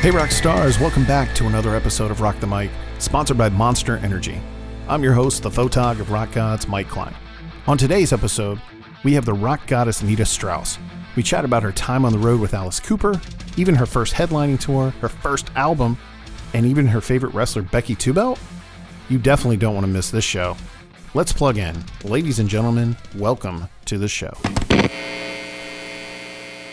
Hey, rock stars, welcome back to another episode of Rock the Mic, sponsored by Monster Energy. I'm your host, the photog of Rock Gods, Mike Klein. On today's episode, we have the rock goddess Nita Strauss. We chat about her time on the road with Alice Cooper, even her first headlining tour, her first album, and even her favorite wrestler, Becky Two Belt. You definitely don't want to miss this show. Let's plug in. Ladies and gentlemen, welcome to the show.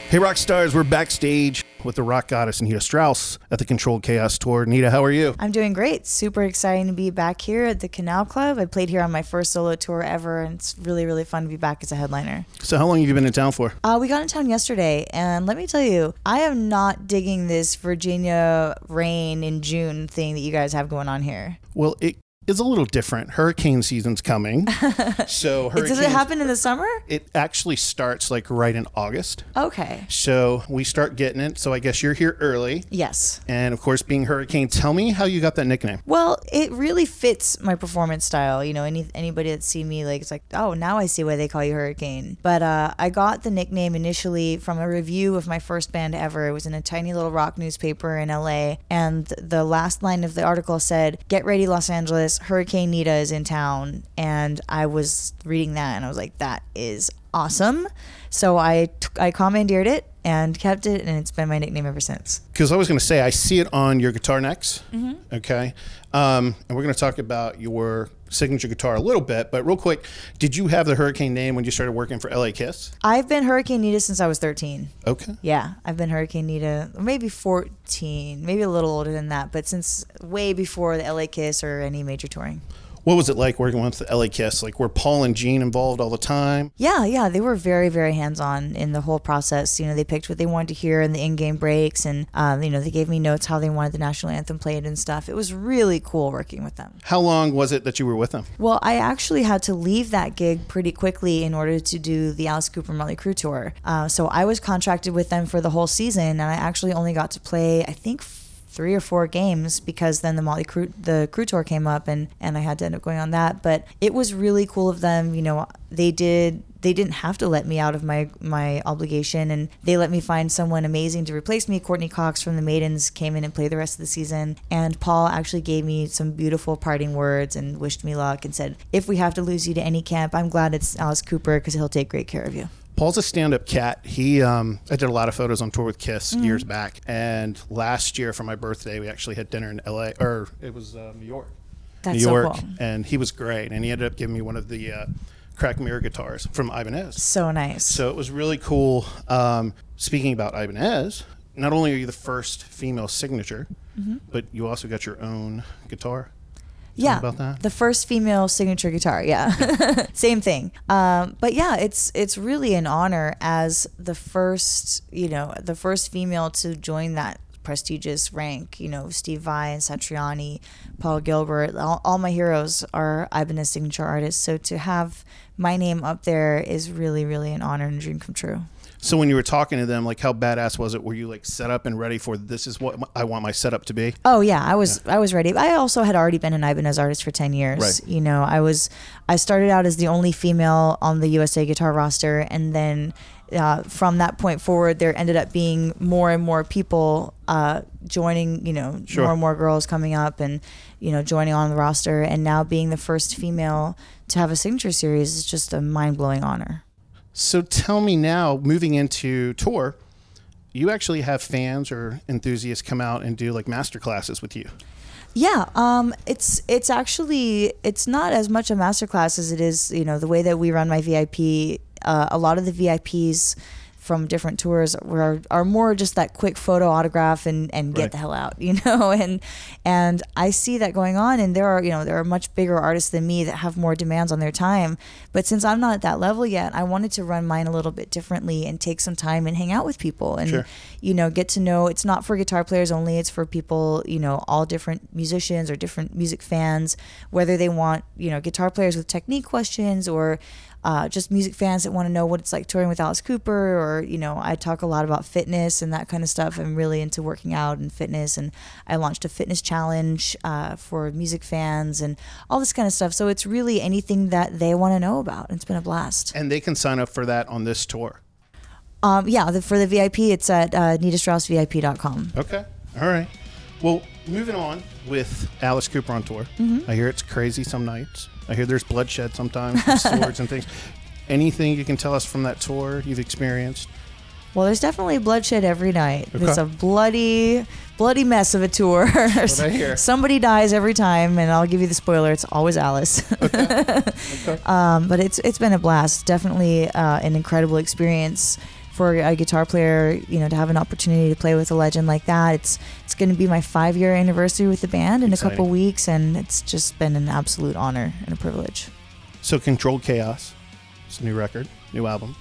Hey, rock stars, we're backstage with the rock goddess Nita Strauss at the Controlled Chaos Tour. Nita, how are you? I'm doing great. Super exciting to be back here at the Canal Club. I played here on my first solo tour ever, and it's really, really fun to be back as a headliner. So, how long have you been in town for? Uh, we got in town yesterday, and let me tell you, I am not digging this Virginia rain in June thing that you guys have going on here. Well, it is a little different. Hurricane season's coming. so Does it happen in the summer? It actually starts like right in August. Okay. So we start getting it. So I guess you're here early. Yes. And of course, being Hurricane, tell me how you got that nickname. Well, it really fits my performance style. You know, any anybody that's seen me like it's like, oh, now I see why they call you Hurricane. But uh, I got the nickname initially from a review of my first band ever. It was in a tiny little rock newspaper in LA, and the last line of the article said, "Get ready, Los Angeles, Hurricane Nita is in town." And I was reading that, and I was like, that is awesome. So I t- I commandeered it and kept it, and it's been my nickname ever since. Because I was going to say, I see it on your guitar necks. Mm-hmm. Okay. Um, and we're going to talk about your signature guitar a little bit. But real quick, did you have the Hurricane name when you started working for LA Kiss? I've been Hurricane Nita since I was 13. Okay. Yeah, I've been Hurricane Nita, maybe 14, maybe a little older than that, but since way before the LA Kiss or any major touring. What was it like working with the LA Kiss? Like, were Paul and Gene involved all the time? Yeah, yeah, they were very, very hands on in the whole process. You know, they picked what they wanted to hear in the in game breaks, and, um, you know, they gave me notes how they wanted the national anthem played and stuff. It was really cool working with them. How long was it that you were with them? Well, I actually had to leave that gig pretty quickly in order to do the Alice Cooper Motley Crue tour. Uh, so I was contracted with them for the whole season, and I actually only got to play, I think, three or four games because then the Motley Crue the Crew tour came up, and and I had to end up going on that. But it was really cool of them. You know, they did. They didn't have to let me out of my my obligation, and they let me find someone amazing to replace me. Courtney Cox from the Maidens came in and played the rest of the season, and Paul actually gave me some beautiful parting words and wished me luck and said, "If we have to lose you to any camp, I'm glad it's Alice Cooper because he'll take great care of you." Paul's a stand-up cat. He, um, I did a lot of photos on tour with Kiss Mm-hmm. years back, and last year for my birthday, we actually had dinner in L.A. or it was uh, New York. That's New so cool. and he was great. And he ended up giving me one of the uh, crack mirror guitars from Ibanez. So nice. So it was really cool. Um, speaking about Ibanez, not only are you the first female signature, Mm-hmm. but you also got your own guitar. yeah about that? the first female signature guitar yeah same thing um, but yeah it's it's really an honor as the first you know the first female to join that prestigious rank you know steve vai and satriani paul gilbert all, all my heroes are ibanez signature artists so to have my name up there is really really an honor and a dream come true So when you were talking to them, like how badass was it? Were you like set up and ready for this is what I want my setup to be? Oh yeah, I was I was ready. I also had already been an Ibanez artist for ten years. Right. You know, I was I started out as the only female on the USA guitar roster, and then uh, from that point forward, there ended up being more and more people uh, joining. You know, Sure. more and more girls coming up, and you know, joining on the roster, and now being the first female to have a signature series is just a mind blowing honor. So tell me now, moving into tour, you actually have fans or enthusiasts come out and do like master classes with you. Yeah, um, it's it's actually it's not as much a masterclass as it is you know the way that we run my VIP. Uh, a lot of the VIPs from different tours were are more just that quick photo autograph and, and get Right. the hell out, you know. And and I see that going on, and there are you know there are much bigger artists than me that have more demands on their time. But since I'm not at that level yet, I wanted to run mine a little bit differently and take some time and hang out with people and Sure. you know get to know. It's not for guitar players only; it's for people you know all different musicians or different music fans, whether they want you know guitar players with technique questions or uh, just music fans that want to know what it's like touring with Alice Cooper, or you know, I talk a lot about fitness and that kind of stuff. I'm really into working out and fitness, and I launched a fitness challenge uh, for music fans and all this kind of stuff. So it's really anything that they want to know about. It's been a blast. And they can sign up for that on this tour. Um, yeah, the, for the VIP, it's at uh, nitastraussvip.com. Okay. All right. Well, moving on with Alice Cooper on tour. Mm-hmm. I hear it's crazy some nights. I hear there's bloodshed sometimes, swords and things. Anything you can tell us from that tour you've experienced? Well, there's definitely bloodshed every night. Okay. It's a bloody, bloody mess of a tour. what I hear. Somebody dies every time, and I'll give you the spoiler. It's always Alice. Okay. um, but it's it's been a blast. Definitely uh, an incredible experience for a guitar player. You know, to have an opportunity to play with a legend like that. It's it's going to be my five year anniversary with the band in a couple Exciting. weeks, and it's just been an absolute honor and a privilege. So, Controlled Chaos. It's a new record, new album.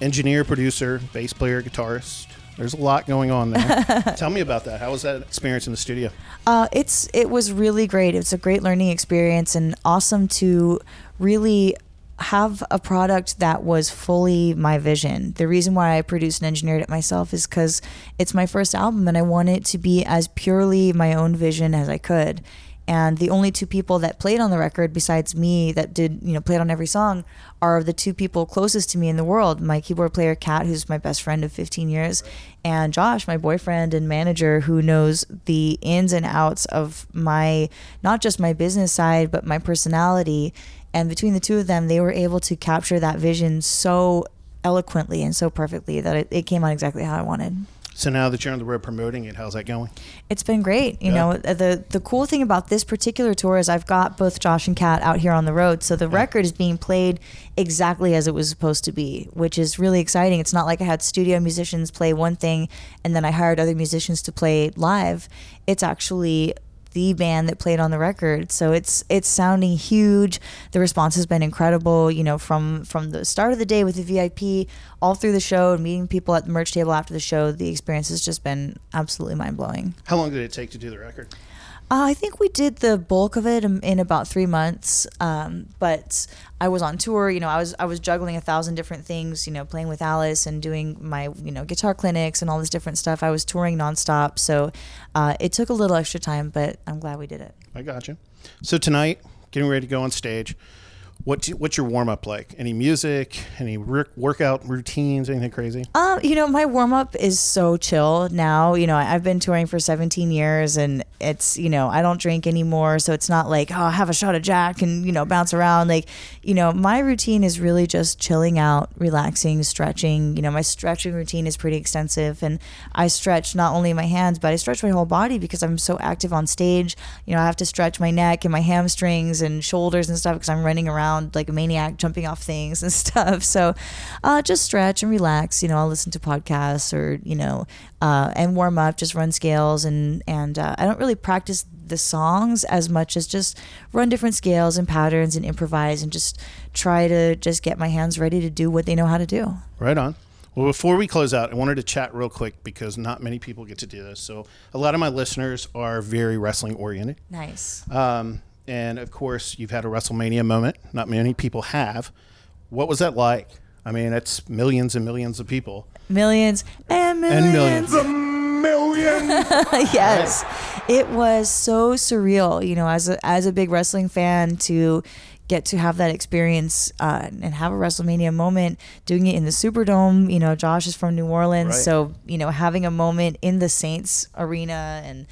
Engineer, producer, bass player, guitarist. There's a lot going on there. Tell me about that. How was that experience in the studio? Uh, it's it was really great. It's a great learning experience and awesome to really have a product that was fully my vision. The reason why I produced and engineered it myself is because it's my first album and I want it to be as purely my own vision as I could. And the only two people that played on the record, besides me, that did you know played on every song, are the two people closest to me in the world. My keyboard player Katt, who's my best friend of 15 years, and Josh, my boyfriend and manager, who knows the ins and outs of my not just my business side, but my personality. And between the two of them, they were able to capture that vision so eloquently and so perfectly that it, it came out exactly how I wanted. So now that you're on the road promoting it, how's that going? It's been great. You Yeah. know, the the cool thing about this particular tour is I've got both Josh and Katt out here on the road, so the record is being played exactly as it was supposed to be, which is really exciting. It's not like I had studio musicians play one thing and then I hired other musicians to play live. It's actually the band that played on the record. So it's it's sounding huge. The response has been incredible, you know, from from the start of the day with the VIP all through the show and meeting people at the merch table after the show. The experience has just been absolutely mind-blowing. How long did it take to do the record? Uh, I think we did the bulk of it in, about three months. Um, but I was on tour. You know, I was I was juggling a thousand different things. You know, playing with Alice and doing my you know guitar clinics and all this different stuff. I was touring nonstop, so uh, it took a little extra time, but I'm glad we did it. I got you. So tonight, getting ready to go on stage. What's what's your warm up like? Any music? Any work, workout routines? Anything crazy? Um, you know, my warm up is so chill now. You know, I've been touring for 17 years and it's, you know, I don't drink anymore. So it's not like, oh, have a shot of Jack and, you know, bounce around. Like, you know, my routine is really just chilling out, relaxing, stretching. You know, my stretching routine is pretty extensive and I stretch not only my hands, but I stretch my whole body because I'm so active on stage. You know, I have to stretch my neck and my hamstrings and shoulders and stuff because I'm running around like a maniac, jumping off things and stuff. So uh, just stretch and relax. You know, I'll listen to podcasts or, you know, uh, and warm up, just run scales. And, and uh, I don't really practice the songs as much as just run different scales and patterns and improvise and just try to just get my hands ready to do what they know how to do. Right on. Well, before we close out, I wanted to chat real quick because not many people get to do this. So a lot of my listeners are very wrestling oriented. Nice. Um, and of course, you've had a WrestleMania moment. Not many people have. What was that like? I mean, it's millions and millions of people. Millions and millions. And millions. The million. yes, it was so surreal. You know, as a as a big wrestling fan, to get to have that experience uh, and have a WrestleMania moment, doing it in the Superdome. You know, Josh is from New Orleans, Right. so you know, having a moment in the Saints arena and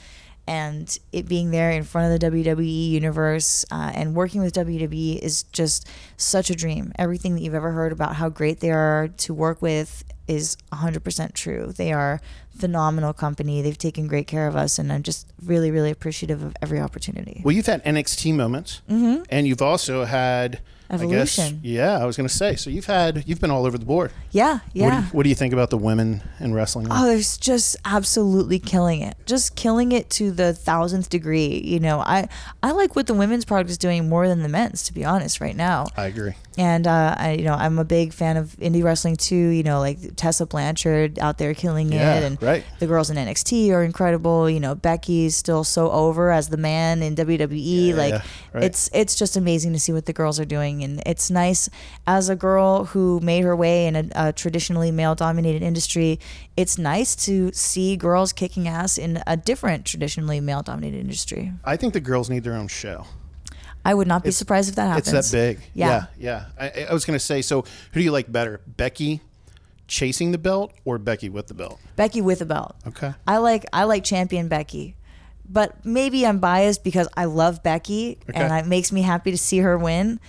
and it being there in front of the WWE universe uh, and working with WWE is just such a dream. Everything that you've ever heard about how great they are to work with is 100% true. They are phenomenal company. They've taken great care of us, and I'm just really, really appreciative of every opportunity. Well, you've had NXT moments, mm-hmm. and you've also had I guess, Evolution. yeah, I was going to say. So you've had you've been all over the board. Yeah, What, do yeah. you, what do you think about the women in wrestling? Oh, they're just absolutely killing it. Just killing it to the thousandth degree. You know, I I like what the women's product is doing more than the men's, to be honest, right now. I agree. And uh, I, you know, I'm a big fan of indie wrestling too. You know, like Tessa Blanchard out there killing Yeah, it, and right. the girls in NXT are incredible. You know, Becky's still so over as the man in WWE. Yeah, like, yeah, right. it's it's just amazing to see what the girls are doing, and it's nice as a girl who made her way in a, a traditionally male-dominated industry. It's nice to see girls kicking ass in a different traditionally male-dominated industry. I think the girls need their own show. I would not be It's- surprised if that happens. It's that big. Yeah. Yeah. yeah. I, I was going to say, so who do you like better, Becky, chasing the belt or Becky with the belt? Becky with a belt. Okay. I like I like champion Becky. But maybe I'm biased because I love Becky Okay. and it makes me happy to see her win.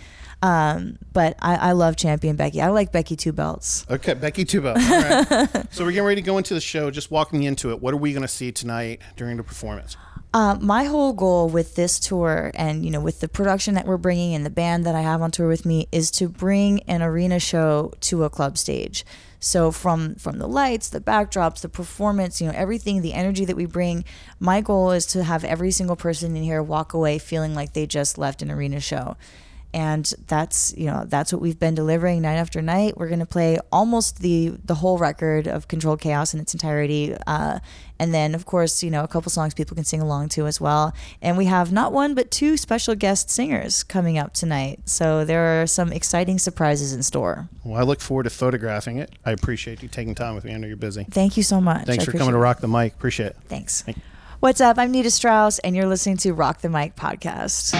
Um, but I, I love champion Becky. I like Becky two belts. Okay, Becky two belts. All right. so we're getting ready to go into the show. Just walking into it, what are we going to see tonight during the performance? Uh, my whole goal with this tour and you know with the production that we're bringing and the band that I have on tour with me is to bring an arena show to a club stage. So from from the lights, the backdrops, the performance, you know everything, the energy that we bring. My goal is to have every single person in here walk away feeling like they just left an arena show. And that's you know that's what we've been delivering night after night. We're gonna play almost the the whole record of Controlled Chaos in its entirety, uh, and then of course you know a couple songs people can sing along to as well. And we have not one but two special guest singers coming up tonight, so there are some exciting surprises in store. Well, I look forward to photographing it. I appreciate you taking time with me. I know you're busy. Thank you so much. Thanks I for coming to rock the mic. Appreciate it. Thanks. Thank- What's up? I'm Nita Strauss, and you're listening to Rock the Mic podcast.